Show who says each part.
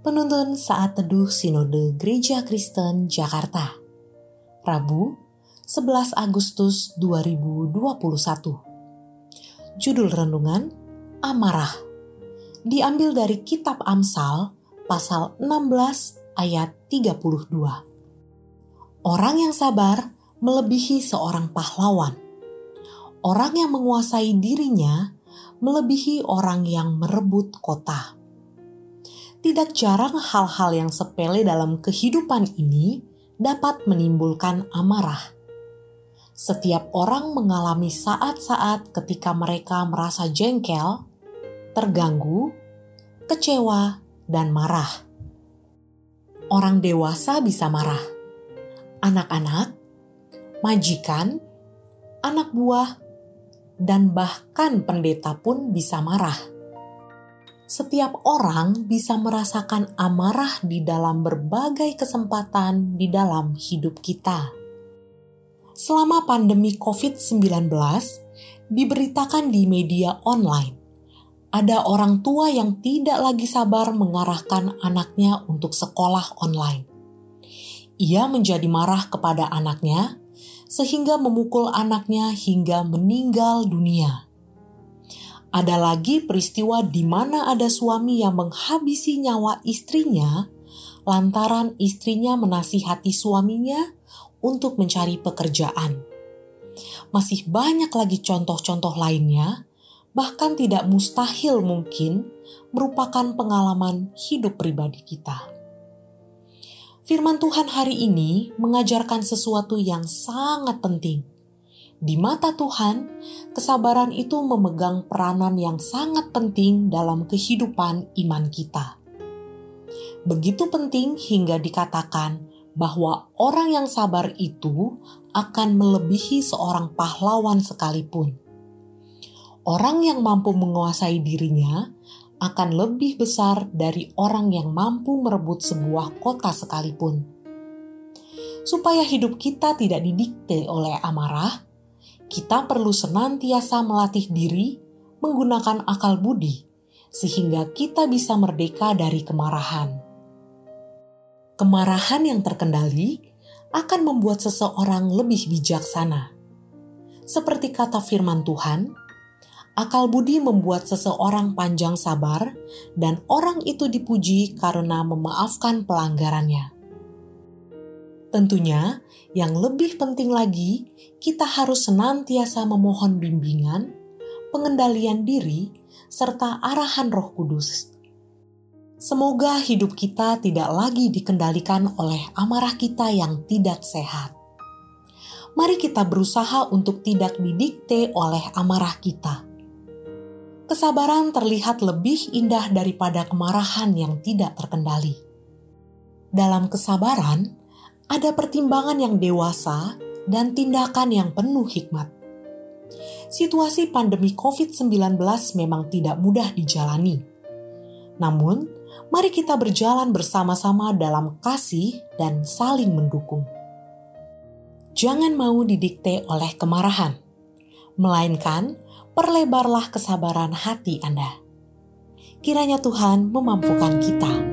Speaker 1: Penuntun Saat Teduh Sinode Gereja Kristen Jakarta. Rabu 11 Agustus 2021 Judul Renungan Amarah. Diambil dari Kitab Amsal pasal 16 ayat 32 Orang yang sabar melebihi seorang pahlawan. Orang yang menguasai dirinya melebihi orang yang merebut kota tidak jarang hal-hal yang sepele dalam kehidupan ini dapat menimbulkan amarah. Setiap orang mengalami saat-saat ketika mereka merasa jengkel, terganggu, kecewa, dan marah. Orang dewasa bisa marah, anak-anak, majikan, anak buah, dan bahkan pendeta pun bisa marah setiap orang bisa merasakan amarah di dalam berbagai kesempatan di dalam hidup kita. Selama pandemi COVID-19, diberitakan di media online, ada orang tua yang tidak lagi sabar mengarahkan anaknya untuk sekolah online. Ia menjadi marah kepada anaknya, sehingga memukul anaknya hingga meninggal dunia. Ada lagi peristiwa di mana ada suami yang menghabisi nyawa istrinya lantaran istrinya menasihati suaminya untuk mencari pekerjaan. Masih banyak lagi contoh-contoh lainnya, bahkan tidak mustahil mungkin merupakan pengalaman hidup pribadi kita. Firman Tuhan hari ini mengajarkan sesuatu yang sangat penting – di mata Tuhan, kesabaran itu memegang peranan yang sangat penting dalam kehidupan iman kita. Begitu penting hingga dikatakan bahwa orang yang sabar itu akan melebihi seorang pahlawan sekalipun. Orang yang mampu menguasai dirinya akan lebih besar dari orang yang mampu merebut sebuah kota sekalipun. Supaya hidup kita tidak didikte oleh amarah, kita perlu senantiasa melatih diri menggunakan akal budi, sehingga kita bisa merdeka dari kemarahan. Kemarahan yang terkendali akan membuat seseorang lebih bijaksana. Seperti kata firman Tuhan, akal budi membuat seseorang panjang sabar, dan orang itu dipuji karena memaafkan pelanggarannya. Tentunya, yang lebih penting lagi, kita harus senantiasa memohon bimbingan, pengendalian diri, serta arahan Roh Kudus. Semoga hidup kita tidak lagi dikendalikan oleh amarah kita yang tidak sehat. Mari kita berusaha untuk tidak didikte oleh amarah kita. Kesabaran terlihat lebih indah daripada kemarahan yang tidak terkendali. Dalam kesabaran, ada pertimbangan yang dewasa dan tindakan yang penuh hikmat. Situasi pandemi COVID-19 memang tidak mudah dijalani. Namun, mari kita berjalan bersama-sama dalam kasih dan saling mendukung. Jangan mau didikte oleh kemarahan, melainkan perlebarlah kesabaran hati Anda. Kiranya Tuhan memampukan kita.